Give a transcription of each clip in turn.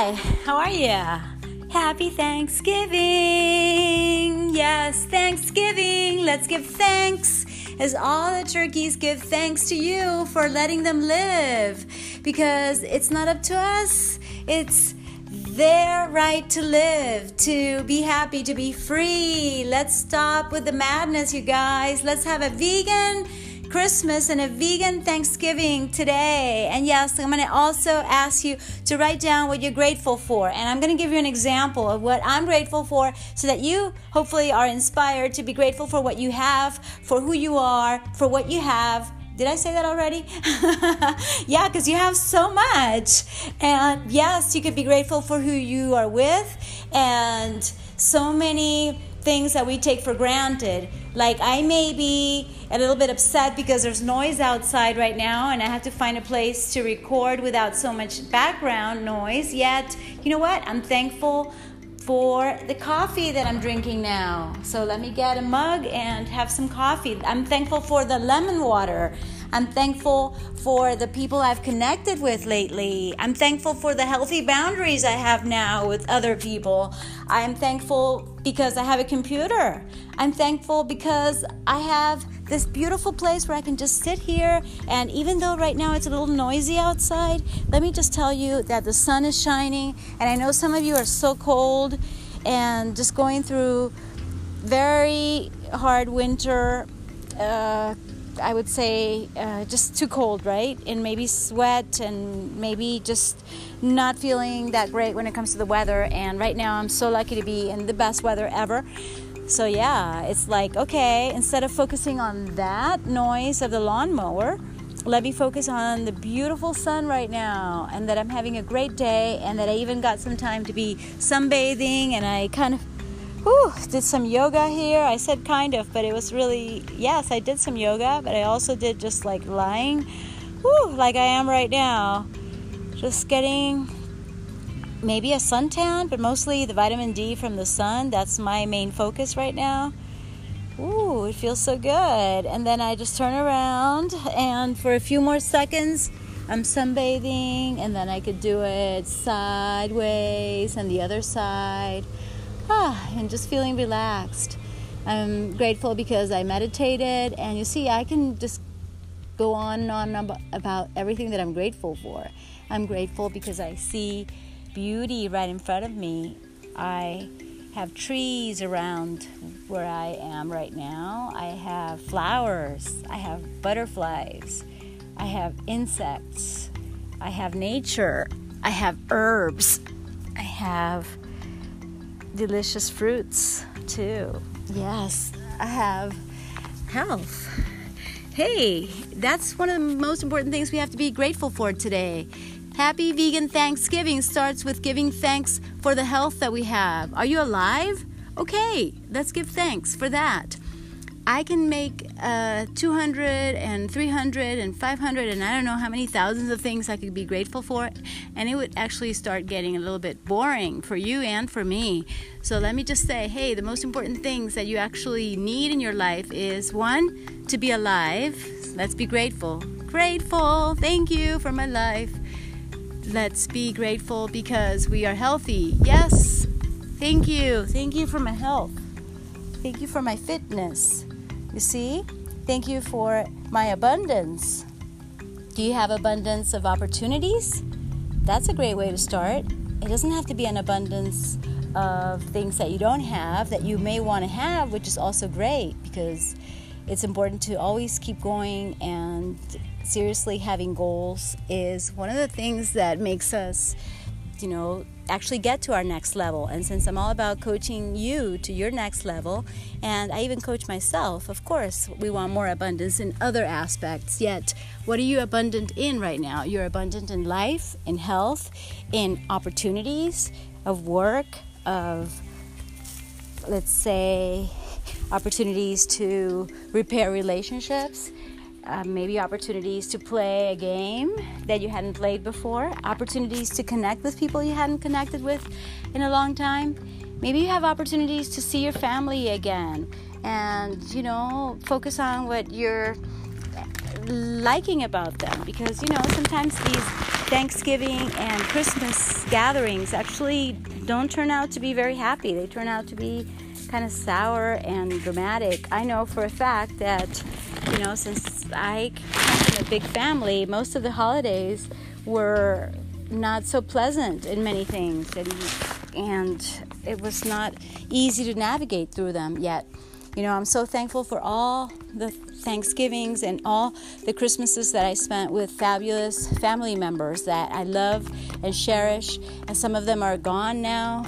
Hi, how are you? Happy Thanksgiving! Yes, Thanksgiving! Let's give thanks as all the turkeys give thanks to you for letting them live because it's not up to us, it's their right to live, to be happy, to be free. Let's stop with the madness, you guys. Let's have a vegan Christmas and a vegan Thanksgiving today. And yes, I'm going to also ask you to write down what you're grateful for. And I'm going to give you an example of what I'm grateful for so that you hopefully are inspired to be grateful for what you have, for who you are, for what you have. Did I say that already? yeah, because you have so much. And yes, you could be grateful for who you are with and so many things that we take for granted. Like I may be a little bit upset because there's noise outside right now and I have to find a place to record without so much background noise. Yet, you know what? I'm thankful for the coffee that I'm drinking now. So let me get a mug and have some coffee. I'm thankful for the lemon water. I'm thankful for the people I've connected with lately. I'm thankful for the healthy boundaries I have now with other people. I'm thankful because I have a computer. I'm thankful because I have this beautiful place where I can just sit here. And even though right now it's a little noisy outside, let me just tell you that the sun is shining. And I know some of you are so cold and just going through very hard winter. Uh, I would say uh, just too cold, right? And maybe sweat and maybe just not feeling that great when it comes to the weather. And right now, I'm so lucky to be in the best weather ever. So, yeah, it's like, okay, instead of focusing on that noise of the lawnmower, let me focus on the beautiful sun right now and that I'm having a great day and that I even got some time to be sunbathing and I kind of whew, did some yoga here. I said kind of, but it was really, yes, I did some yoga, but I also did just like lying, whew, like I am right now. Just getting maybe a suntan, but mostly the vitamin D from the sun. That's my main focus right now. Ooh, it feels so good. And then I just turn around, and for a few more seconds, I'm sunbathing, and then I could do it sideways and the other side ah, and just feeling relaxed. I'm grateful because I meditated, and you see, I can just go on and on about everything that I'm grateful for. I'm grateful because I see beauty right in front of me. I have trees around where I am right now. I have flowers. I have butterflies. I have insects. I have nature. I have herbs. I have delicious fruits too. Yes, I have health. Hey, that's one of the most important things we have to be grateful for today. Happy Vegan Thanksgiving starts with giving thanks for the health that we have. Are you alive? Okay, let's give thanks for that. I can make uh, 200 and 300 and 500 and I don't know how many thousands of things I could be grateful for, and it would actually start getting a little bit boring for you and for me. So let me just say hey, the most important things that you actually need in your life is one, to be alive. Let's be grateful. Grateful. Thank you for my life. Let's be grateful because we are healthy. Yes. Thank you. Thank you for my health. Thank you for my fitness. You see? Thank you for my abundance. Do you have abundance of opportunities? That's a great way to start. It doesn't have to be an abundance of things that you don't have that you may want to have, which is also great because it's important to always keep going and seriously having goals is one of the things that makes us you know, actually get to our next level. And since I'm all about coaching you to your next level, and I even coach myself, of course, we want more abundance in other aspects. Yet, what are you abundant in right now? You're abundant in life, in health, in opportunities of work, of, let's say, opportunities to repair relationships uh, maybe opportunities to play a game that you hadn't played before, opportunities to connect with people you hadn't connected with in a long time. Maybe you have opportunities to see your family again and, you know, focus on what you're liking about them because, you know, sometimes these Thanksgiving and Christmas gatherings actually don't turn out to be very happy. They turn out to be kind of sour and dramatic. I know for a fact that, you know, since I come from a big family, most of the holidays were not so pleasant in many things, and, and it was not easy to navigate through them yet. You know, I'm so thankful for all the Thanksgivings and all the Christmases that I spent with fabulous family members that I love and cherish, and some of them are gone now.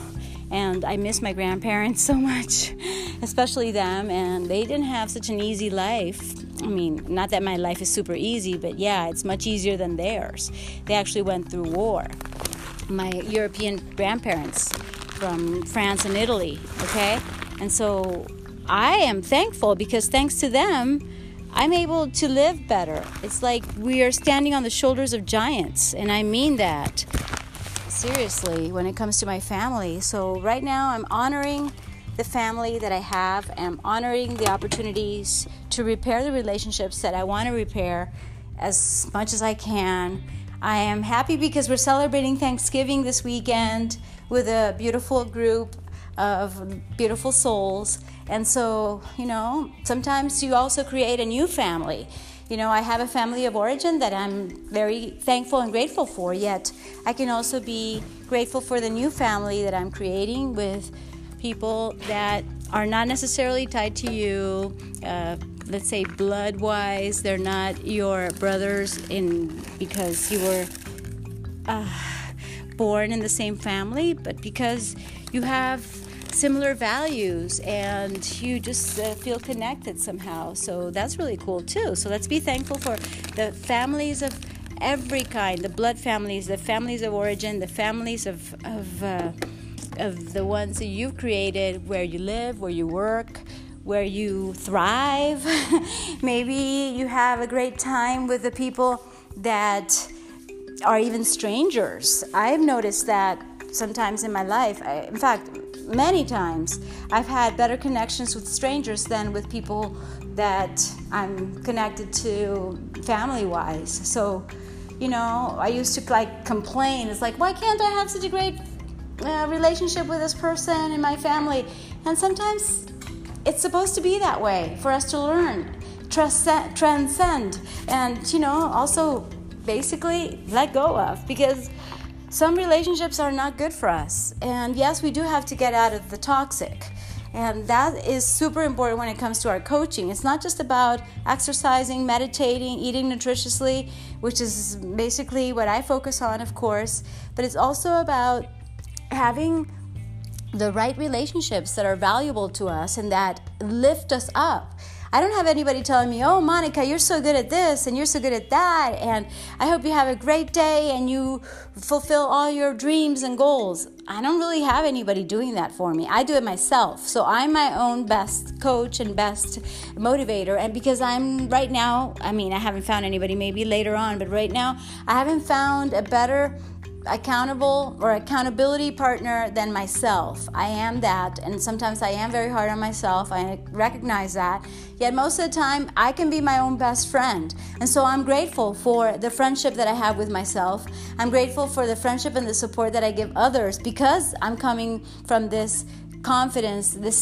And I miss my grandparents so much, especially them, and they didn't have such an easy life. I mean, not that my life is super easy, but yeah, it's much easier than theirs. They actually went through war. My European grandparents from France and Italy, okay? And so I am thankful because thanks to them, I'm able to live better. It's like we are standing on the shoulders of giants, and I mean that seriously when it comes to my family. So, right now, I'm honoring the family that I have, I'm honoring the opportunities to repair the relationships that I want to repair as much as I can. I am happy because we're celebrating Thanksgiving this weekend with a beautiful group of beautiful souls. And so, you know, sometimes you also create a new family. You know, I have a family of origin that I'm very thankful and grateful for, yet I can also be grateful for the new family that I'm creating with people that are not necessarily tied to you. Uh, let's say blood wise, they're not your brothers in because you were uh, born in the same family, but because you have similar values and you just uh, feel connected somehow. So that's really cool too. So let's be thankful for the families of every kind the blood families, the families of origin, the families of, of, uh, of the ones that you've created where you live, where you work. Where you thrive. Maybe you have a great time with the people that are even strangers. I've noticed that sometimes in my life. I, in fact, many times I've had better connections with strangers than with people that I'm connected to family wise. So, you know, I used to like complain. It's like, why can't I have such a great uh, relationship with this person in my family? And sometimes it's supposed to be that way for us to learn, transcend, and, you know, also basically let go of because some relationships are not good for us. And yes, we do have to get out of the toxic. And that is super important when it comes to our coaching. It's not just about exercising, meditating, eating nutritiously, which is basically what I focus on, of course, but it's also about having the right relationships that are valuable to us and that lift us up. I don't have anybody telling me, oh, Monica, you're so good at this and you're so good at that. And I hope you have a great day and you fulfill all your dreams and goals. I don't really have anybody doing that for me. I do it myself. So I'm my own best coach and best motivator. And because I'm right now, I mean, I haven't found anybody, maybe later on, but right now, I haven't found a better accountable or accountability partner than myself. I am that, and sometimes I am very hard on myself. I recognize that. Yet most of the time, I can be my own best friend. And so I'm grateful for the friendship that I have with myself. I'm grateful for the friendship and the support that I give others because I'm coming from this confidence, this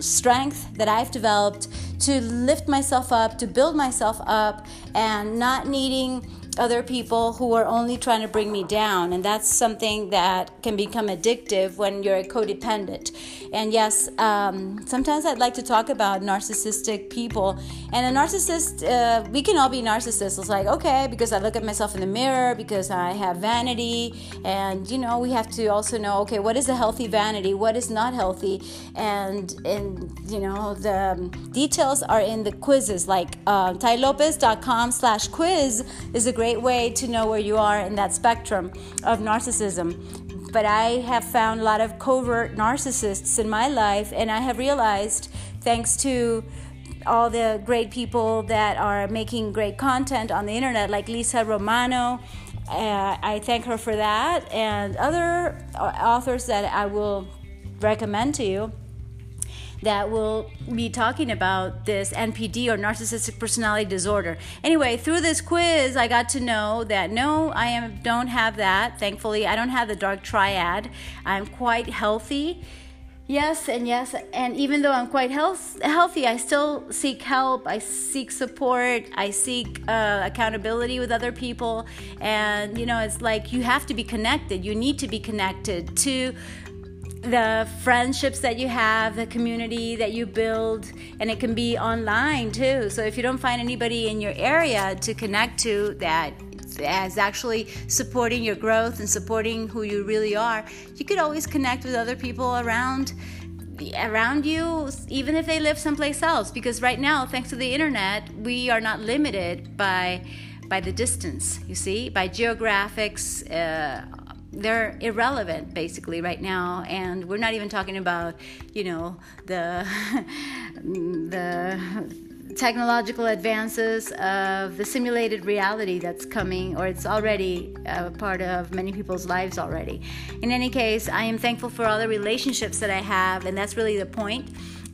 strength that I've developed to lift myself up, to build myself up, and not needing other people who are only trying to bring me down. And that's something that can become addictive when you're a codependent. And yes, um, sometimes I'd like to talk about narcissistic people. And a narcissist, uh, we can all be narcissists. It's like, okay, because I look at myself in the mirror, because I have vanity. And, you know, we have to also know, okay, what is a healthy vanity? What is not healthy? And, and you know, the details are in the quizzes. Like uh, tailopez.com slash quiz is a great great way to know where you are in that spectrum of narcissism. But I have found a lot of covert narcissists in my life, and I have realized, thanks to all the great people that are making great content on the internet, like Lisa Romano. Uh, I thank her for that, and other authors that I will recommend to you that will be talking about this NPD or narcissistic personality disorder. Anyway, through this quiz, I got to know that no, I am don't have that. Thankfully, I don't have the dark triad. I'm quite healthy. Yes, and yes, and even though I'm quite health, healthy, I still seek help. I seek support. I seek uh, accountability with other people. And, you know, it's like you have to be connected. You need to be connected to the friendships that you have, the community that you build, and it can be online too. So if you don't find anybody in your area to connect to that is actually supporting your growth and supporting who you really are, you could always connect with other people around around you even if they live someplace else because right now thanks to the internet we are not limited by by the distance you see by geographics uh, they're irrelevant basically right now. And we're not even talking about you know the the technological advances of the simulated reality that's coming or it's already a part of many people's lives already. In any case i am thankful for all the relationships that i have and that's really the point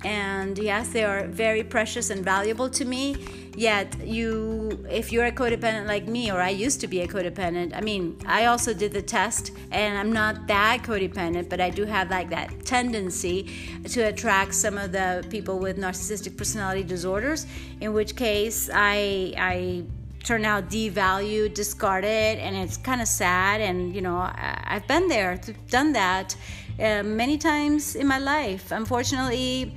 and yes they are very precious and valuable to me. Yet you if you're a codependent like me or i used to be a codependent i mean i also did the test and i'm not that codependent but i do have like that tendency to attract some of the people with narcissistic personality disorders in which case i i turn out devalued discarded and it's kind of sad. And you know I, have been there done that uh, many times in my life. Unfortunately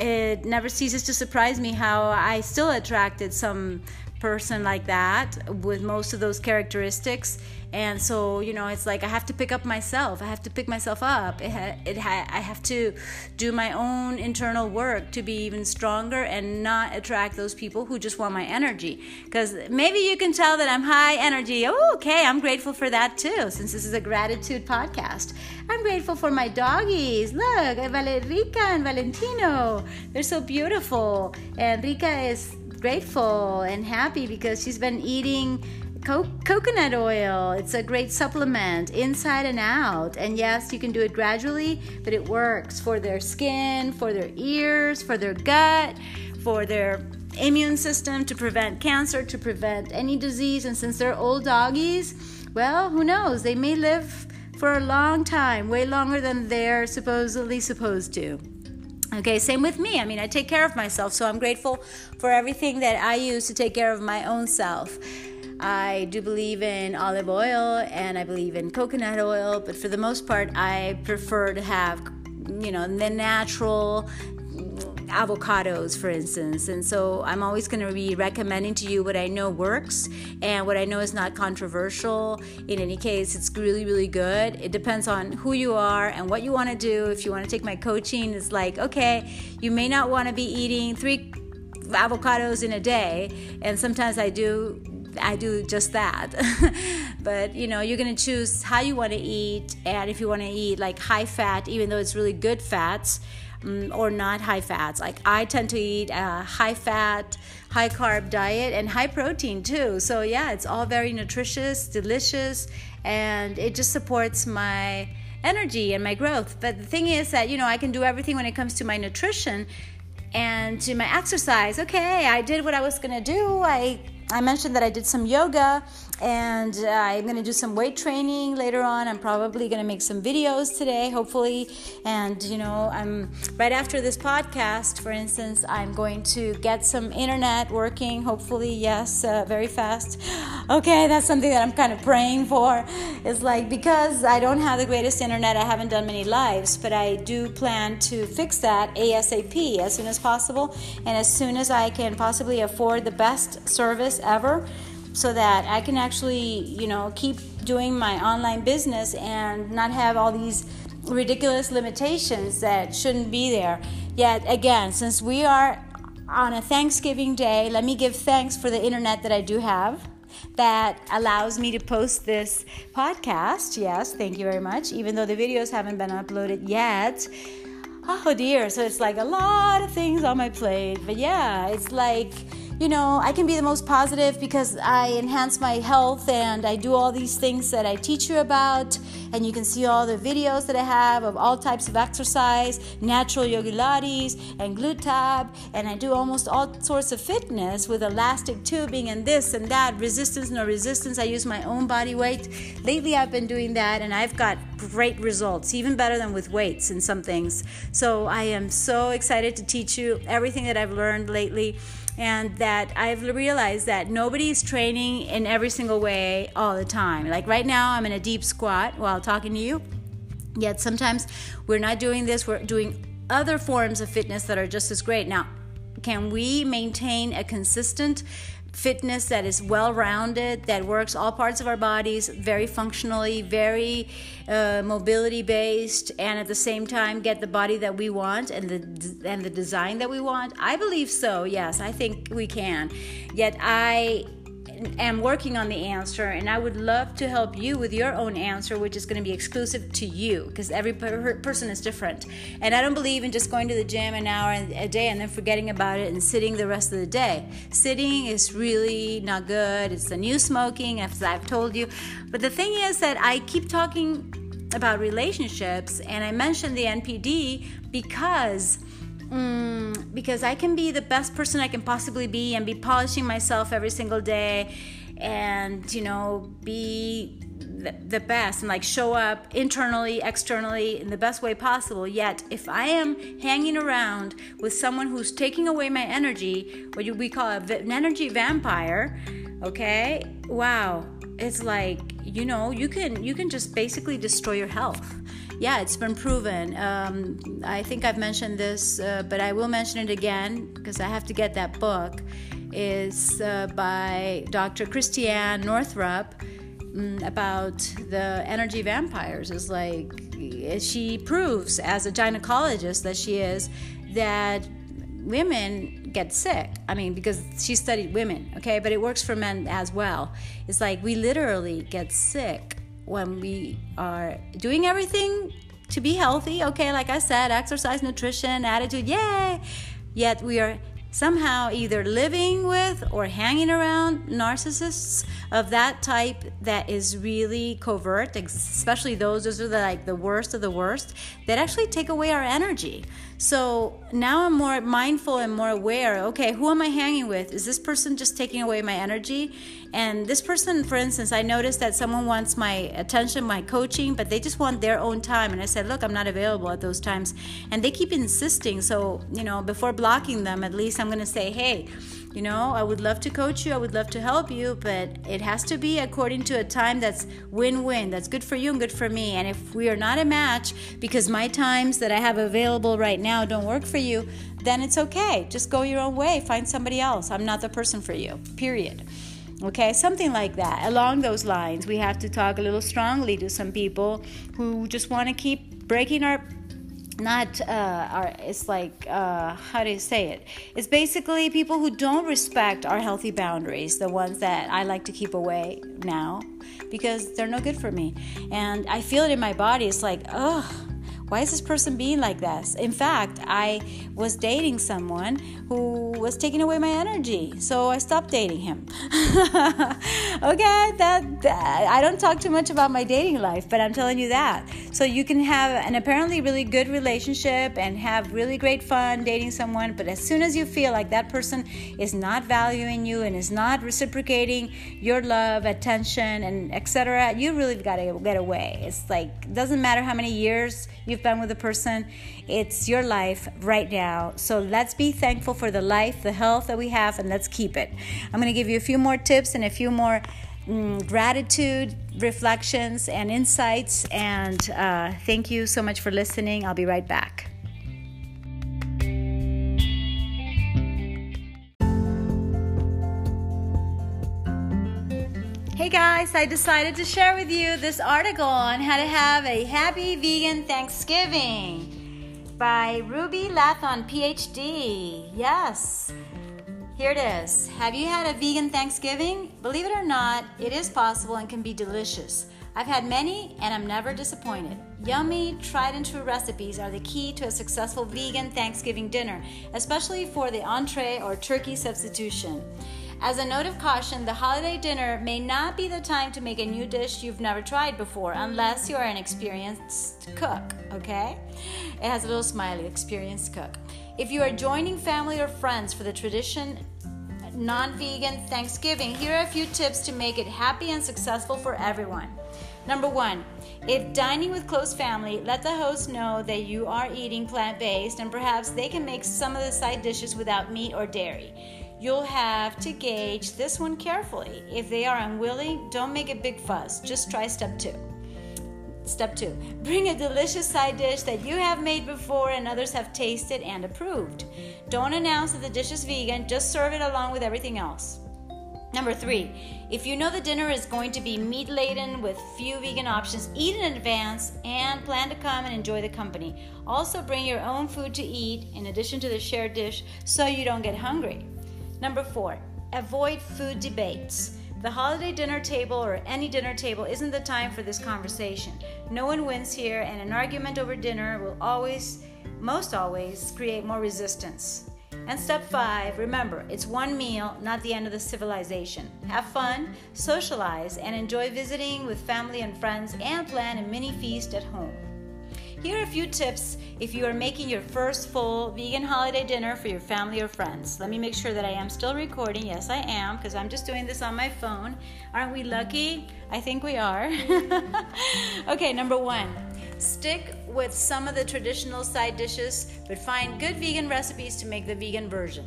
it never ceases to surprise me how I still attracted some person like that with most of those characteristics. And so you know it's like i have to pick up myself. I have to pick myself up. It, ha- it ha- i have to do my own internal work to be even stronger and not attract those people who just want my energy. Because maybe you can tell that i'm high energy. Oh, okay i'm grateful for that too since this is a gratitude podcast. I'm grateful for my doggies. Look Rica and valentino. They're so beautiful. And Rica is grateful and happy because she's been eating co- coconut oil. It's a great supplement inside and out. And yes, you can do it gradually, but it works for their skin, for their ears, for their gut, for their immune system to prevent cancer, to prevent any disease. And since they're old doggies, well, who knows? They may live for a long time, way longer than they're supposedly supposed to. Okay, same with me. I mean, I take care of myself, so I'm grateful for everything that I use to take care of my own self. I do believe in olive oil and I believe in coconut oil, but for the most part, I prefer to have, you know, the natural avocados, for instance. And so I'm always going to be recommending to you what I know works and what I know is not controversial. In any case, it's really, really good. It depends on who you are and what you want to do. If you want to take my coaching, it's like, okay, you may not want to be eating three avocados in a day. And sometimes I do I do just that. but you know, you're gonna choose how you want to eat, and if you want to eat like high fat, even though it's really good fats, um, or not high fats. Like I tend to eat a high fat, high carb diet and high protein too. So yeah, it's all very nutritious, delicious, and it just supports my energy and my growth. But the thing is that you know I can do everything when it comes to my nutrition and to my exercise. Okay, I did what I was gonna do. I I mentioned that I did some yoga and uh, I'm to do some weight training later on. I'm probably to make some videos today, hopefully. And, you know, I'm right after this podcast, for instance, I'm going to get some internet working, hopefully, yes, uh, very fast. Okay, that's something that I'm kind of praying for. It's like because I don't have the greatest internet, I haven't done many lives, but I do plan to fix that ASAP as soon as possible and as soon as I can possibly afford the best service ever so that I can actually, you know, keep doing my online business and not have all these ridiculous limitations that shouldn't be there. Yet again, since we are on a Thanksgiving day, let me give thanks for the internet that I do have that allows me to post this podcast. Yes, thank you very much. Even though the videos haven't been uploaded yet. Oh dear, so it's like a lot of things on my plate. But yeah, it's like you know, I can be the most positive because I enhance my health and I do all these things that I teach you about. And you can see all the videos that I have of all types of exercise, natural yogalates and glute tab. And I do almost all sorts of fitness with elastic tubing and this and that, resistance, no resistance. I use my own body weight. Lately, I've been doing that and I've got great results, even better than with weights in some things. So I am so excited to teach you everything that I've learned lately and that I've realized that nobody's training in every single way all the time. Like right now, I'm in a deep squat while talking to you. Yet sometimes we're not doing this, we're doing other forms of fitness that are just as great. Now, can we maintain a consistent fitness that is well rounded, that works all parts of our bodies very functionally, very uh, mobility based, and at the same time get the body that we want and the and the design that we want? I believe so. Yes, I think we can. Yet I am working on the answer, and I would love to help you with your own answer, which is going to be exclusive to you because every per- person is different. And I don't believe in just going to the gym an hour a day and then forgetting about it and sitting the rest of the day. Sitting is really not good. It's the new smoking, as I've told you. But the thing is that I keep talking about relationships, and I mentioned the NPD because mm, because I can be the best person I can possibly be and be polishing myself every single day and, you know, be the, the best and like show up internally, externally in the best way possible. Yet, if I am hanging around with someone who's taking away my energy, what we call an energy vampire, okay, wow, it's like you know you can you can just basically destroy your health yeah, it's been proven. Um, I think I've mentioned this, uh, but I will mention it again because I have to get that book. Is uh, by Dr. Christiane Northrup um, about the energy vampires. Is like she proves as a gynecologist that she is that women get sick. I mean, because she studied women, okay, but it works for men as well. It's like we literally get sick when we are doing everything to be healthy, okay, like I said, exercise, nutrition, attitude, yay! Yet we are somehow either living with or hanging around narcissists of that type that is really covert especially those those are the, like the worst of the worst that actually take away our energy. So now i'm more mindful and more aware okay who am i hanging with? Is this person just taking away my energy and this person for instance i noticed that someone wants my attention my coaching but they just want their own time and i said look i'm not available at those times and they keep insisting so you know before blocking them at least I'm going to say, hey, you know, I would love to coach you, I would love to help you, but it has to be according to a time that's win win, that's good for you and good for me. And if we are not a match because my times that I have available right now don't work for you, then it's okay. Just go your own way, find somebody else. I'm not the person for you, period. Okay, something like that. Along those lines, we have to talk a little strongly to some people who just want to keep breaking our not uh, our, it's like uh, how do you say it? It's basically people who don't respect our healthy boundaries the ones that i like to keep away now because they're no good for me. And i feel it in my body. It's like oh why is this person being like this? In fact, I was dating someone who was taking away my energy, so I stopped dating him. okay, that, that, I don't talk too much about my dating life, but I'm telling you that. So you can have an apparently really good relationship and have really great fun dating someone, but as soon as you feel like that person is not valuing you and is not reciprocating your love, attention, and etc., you really got to get away. It's like doesn't matter how many years you've you've been with a person. It's your life right now. So let's be thankful for the life, the health that we have, and let's keep it. I'm going to give you a few more tips and a few more mm, gratitude reflections and insights. And uh, thank you so much for listening. I'll be right back. Hey guys, I decided to share with you this article on how to have a happy vegan Thanksgiving by Ruby Lathon, PhD. Yes. Here it is. Have you had a vegan Thanksgiving? Believe it or not, it is possible and can be delicious. I've had many and I'm never disappointed. Yummy, tried and true recipes are the key to a successful vegan Thanksgiving dinner, especially for the entree or turkey substitution. As a note of caution, the holiday dinner may not be the time to make a new dish you've never tried before unless you are an experienced cook, okay? It has a little smiley, experienced cook. If you are joining family or friends for the tradition non vegan Thanksgiving, here are a few tips to make it happy and successful for everyone. Number one, if dining with close family, let the host know that you are eating plant based and perhaps they can make some of the side dishes without meat or dairy. You'll have to gauge this one carefully. If they are unwilling, don't make a big fuss. Just try step two. Step two bring a delicious side dish that you have made before and others have tasted and approved. Don't announce that the dish is vegan, just serve it along with everything else. Number three, if you know the dinner is going to be meat laden with few vegan options, eat in advance and plan to come and enjoy the company. Also, bring your own food to eat in addition to the shared dish so you don't get hungry. Number four, avoid food debates. The holiday dinner table or any dinner table isn't the time for this conversation. No one wins here, and an argument over dinner will always, most always, create more resistance. And step five, remember, it's one meal, not the end of the civilization. Have fun, socialize, and enjoy visiting with family and friends, and plan a mini feast at home. Here are a few tips if you are making your first full vegan holiday dinner for your family or friends. Let me make sure that I am still recording. Yes, I am, because I'm just doing this on my phone. Aren't we lucky? I think we are. okay, number one. Stick with some of the traditional side dishes, but find good vegan recipes to make the vegan version.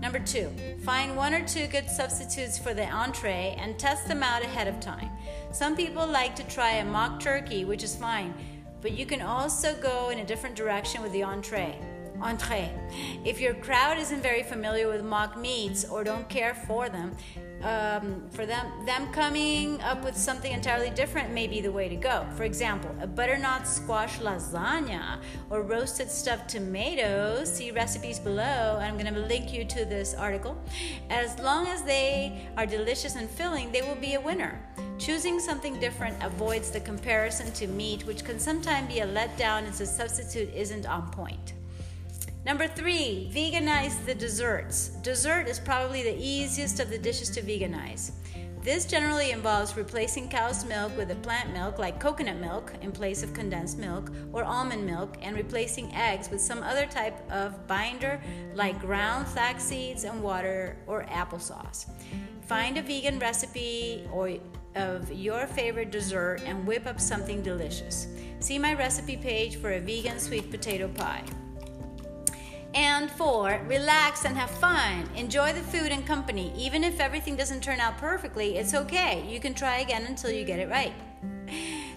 Number two, find one or two good substitutes for the entree and test them out ahead of time. Some people like to try a mock turkey, which is fine, but you can also go in a different direction with the entree. Entree. If your crowd isn't very familiar with mock meats or don't care for them, um, for them, them coming up with something entirely different may be the way to go. For example, a butternut squash lasagna or roasted stuffed tomatoes. See recipes below. I'm going to link you to this article. As long as they are delicious and filling, they will be a winner. Choosing something different avoids the comparison to meat, which can sometimes be a letdown as the substitute isn't on point. Number three, veganize the desserts. Dessert is probably the easiest of the dishes to veganize. This generally involves replacing cow's milk with a plant milk like coconut milk in place of condensed milk or almond milk and replacing eggs with some other type of binder like ground flax seeds and water or applesauce. Find a vegan recipe or of your favorite dessert and whip up something delicious. See my recipe page for a vegan sweet potato pie. And four, relax and have fun. Enjoy the food and company. Even if everything doesn't turn out perfectly, it's okay. You can try again until you get it right.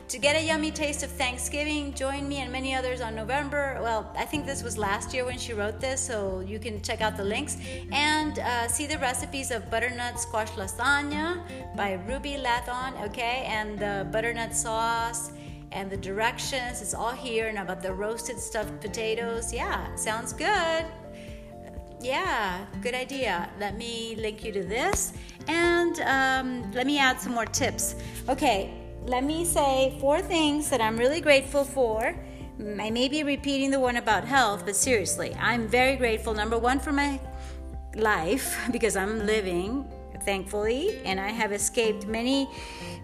To get a yummy taste of Thanksgiving, join me and many others on November. Well, I think this was last year when she wrote this, so you can check out the links and uh, see the recipes of butternut squash lasagna by Ruby Lathon, okay, and the butternut sauce and the directions. It's all here and about the roasted stuffed potatoes. Yeah, sounds good. Yeah, good idea. Let me link you to this and um, let me add some more tips. Okay, let me say four things that I'm really grateful for. I may be repeating the one about health, but seriously, I'm very grateful. Number one, for my life because I'm living, thankfully, and I have escaped many,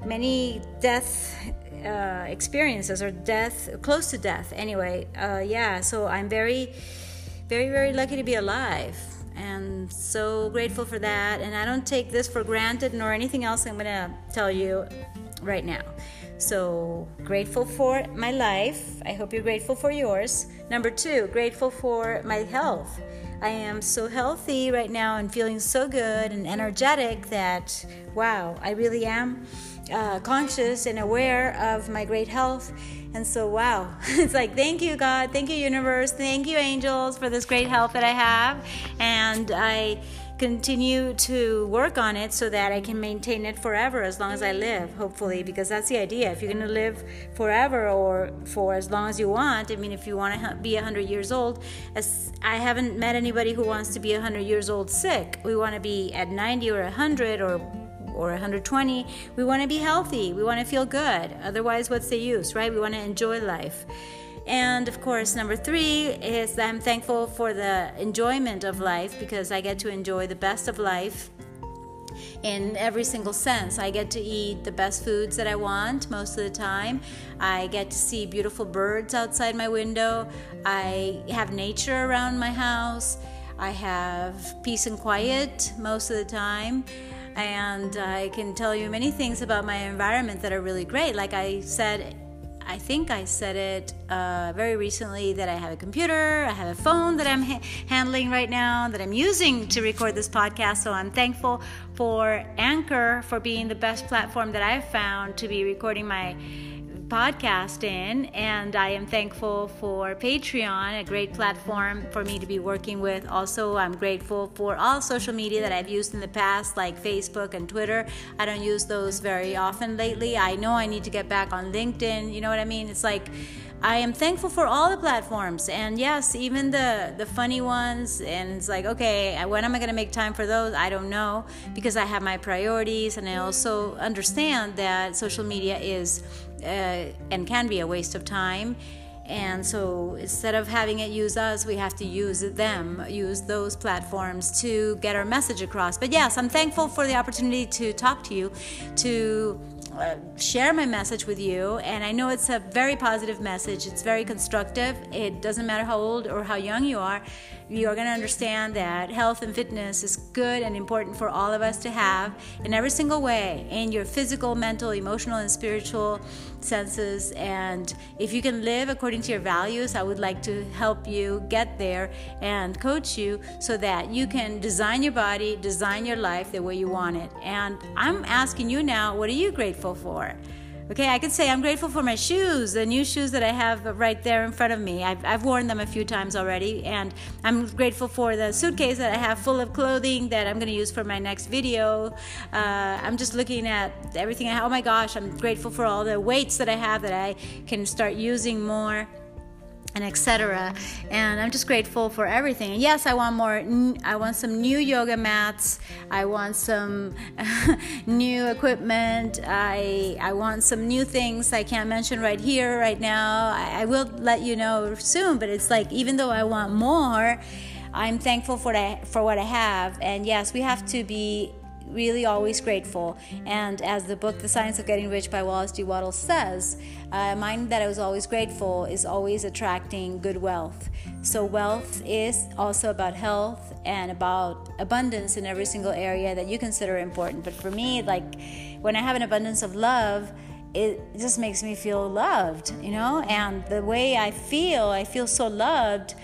many death uh, experiences or death, close to death. Anyway, uh, yeah, so I'm very, very, very lucky to be alive and so grateful for that. And I don't take this for granted nor anything else I'm to tell you right now. So, grateful for my life. I hope you're grateful for yours. Number two, grateful for my health. I am so healthy right now and feeling so good and energetic that, wow, I really am uh, conscious and aware of my great health. And so, wow, it's like, thank you, God. Thank you, universe. Thank you, angels, for this great health that I have. And I continue to work on it so that I can maintain it forever as long as I live, hopefully, because that's the idea. If you're going to live forever or for as long as you want, I mean, if you want to be 100 years old, as I haven't met anybody who wants to be 100 years old sick. We want to be at 90 or 100 or or 120. We want to be healthy. We want to feel good. Otherwise, what's the use, right? We want to enjoy life. And of course, number three is I'm thankful for the enjoyment of life because I get to enjoy the best of life in every single sense. I get to eat the best foods that I want most of the time. I get to see beautiful birds outside my window. I have nature around my house. I have peace and quiet most of the time and I can tell you many things about my environment that are really great. Like I said I think I said it uh, very recently that I have a computer, I have a phone that I'm ha- handling right now, that I'm using to record this podcast. So I'm thankful for Anchor for being the best platform that I've found to be recording my podcast in, and I am thankful for Patreon, a great platform for me to be working with. Also, I'm grateful for all social media that I've used in the past, like Facebook and Twitter. I don't use those very often lately. I know I need to get back on LinkedIn. You know what I mean? It's like, I am thankful for all the platforms, and yes, even the the funny ones. And it's like, okay, when am I going to make time for those? I don't know because I have my priorities, and I also understand that social media is uh, and can be a waste of time. And so instead of having it use us, we have to use them, use those platforms to get our message across. But yes, I'm thankful for the opportunity to talk to you, to uh, share my message with you. And I know it's a very positive message, it's very constructive. It doesn't matter how old or how young you are, you are going to understand that health and fitness is good and important for all of us to have in every single way in your physical, mental, emotional, and spiritual senses. And if you can live according to your values, I would like to help you get there and coach you so that you can design your body, design your life the way you want it. And I'm asking you now, what are you grateful for? Okay, I could say I'm grateful for my shoes, the new shoes that I have right there in front of me. I've, I've worn them a few times already, and I'm grateful for the suitcase that I have full of clothing that I'm going to use for my next video. Uh, I'm just looking at everything I have. Oh my gosh, I'm grateful for all the weights that I have that I can start using more and etc and i'm just grateful for everything. And yes i want more i want some new yoga mats. I want some new equipment. I i want some new things i can't mention right here right now. I, I will let you know soon but it's like even though i want more i'm thankful for that for what i have. And yes we have to be really always grateful. And as the book The Science of Getting Rich by Wallace D. Wattles says, uh, a mind that is always grateful is always attracting good wealth. So, wealth is also about health and about abundance in every single area that you consider important. But for me, like when I have an abundance of love, it just makes me feel loved, you know? And the way I feel, I feel so loved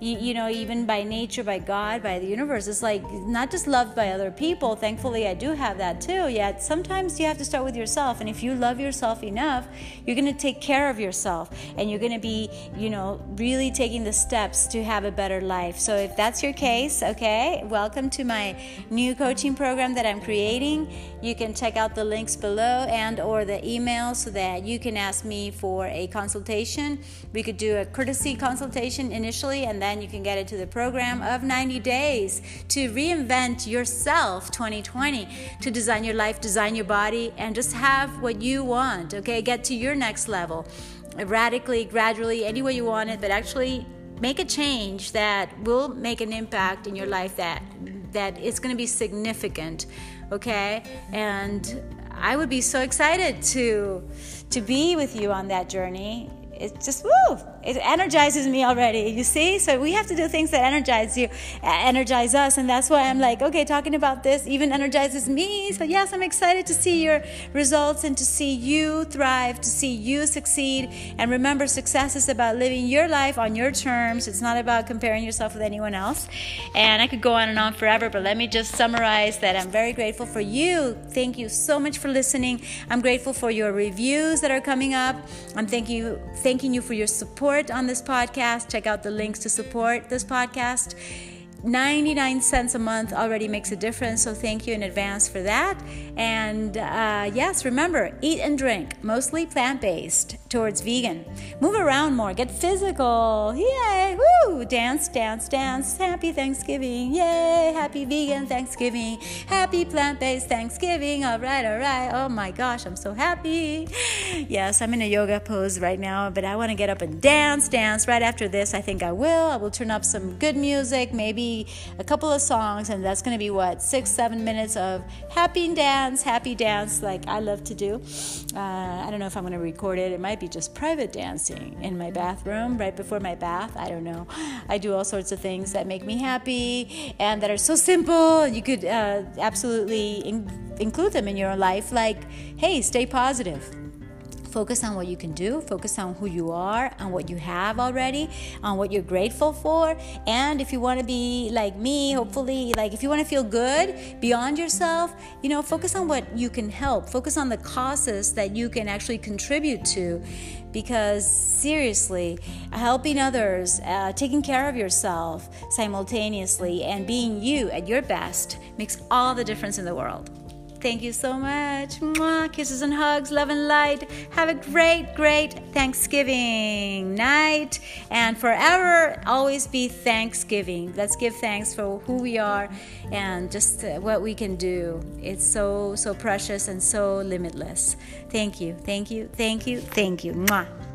you, you know, even by nature, by God, by the universe. It's like not just loved by other people. Thankfully, I do have that too. Yet sometimes you have to start with yourself. And if you love yourself enough, you're going to take care of yourself and you're going to be, you know, really taking the steps to have a better life. So if that's your case, okay, welcome to my new coaching program that I'm creating. You can check out the links below and or the email so that you can ask me for a consultation. We could do a courtesy consultation initially and then then you can get into the program of 90 days to reinvent yourself 2020 to design your life, design your body, and just have what you want, okay? Get to your next level. Radically, gradually, any way you want it, but actually make a change that will make an impact in your life that that is going to be significant okay? And i would be so excited to to be with you on that journey. It's just woo it energizes me already you see? So we have to do things that energize you energize us and that's why i'm like okay talking about this even energizes me. So yes i'm excited to see your results and to see you thrive to see you succeed. And remember success is about living your life on your terms. It's not about comparing yourself with anyone else. And i could go on and on forever but let me just summarize that i'm very grateful for you. Thank you so much for listening. I'm grateful for your reviews that are coming up. I'm thanking you thanking you for your support on this podcast. Check out the links to support this podcast. 99 cents a month already makes a difference. So thank you in advance for that. And uh, yes, remember, eat and drink, mostly plant based towards vegan. Move around more, get physical. Yay! Woo! Dance, dance, dance. Happy Thanksgiving. Yay! Happy vegan Thanksgiving. Happy plant based Thanksgiving. All right, all right. Oh my gosh, I'm so happy. Yes, I'm in a yoga pose right now, but I want to get up and dance, dance. Right after this, I think I will. I will turn up some good music, maybe a couple of songs, and that's going to be what, six, seven minutes of happy dance, happy dance, like I love to do. Uh, I don't know if I'm going to record it. It might be just private dancing in my bathroom right before my bath. I don't know. I do all sorts of things that make me happy and that are so simple. You could uh, absolutely in- include them in your life, like, hey, stay positive Focus on what you can do, focus on who you are, on what you have already, on what you're grateful for. And if you want to be like me, hopefully, like if you want to feel good beyond yourself, you know, focus on what you can help, focus on the causes that you can actually contribute to. Because seriously, helping others, uh, taking care of yourself simultaneously, and being you at your best makes all the difference in the world. Thank you so much. Mwah, kisses and hugs, love and light. Have a great, great Thanksgiving night and forever always be Thanksgiving. Let's give thanks for who we are and just uh, what we can do. It's so, so precious and so limitless. Thank you, thank you, thank you, thank you. Mwah.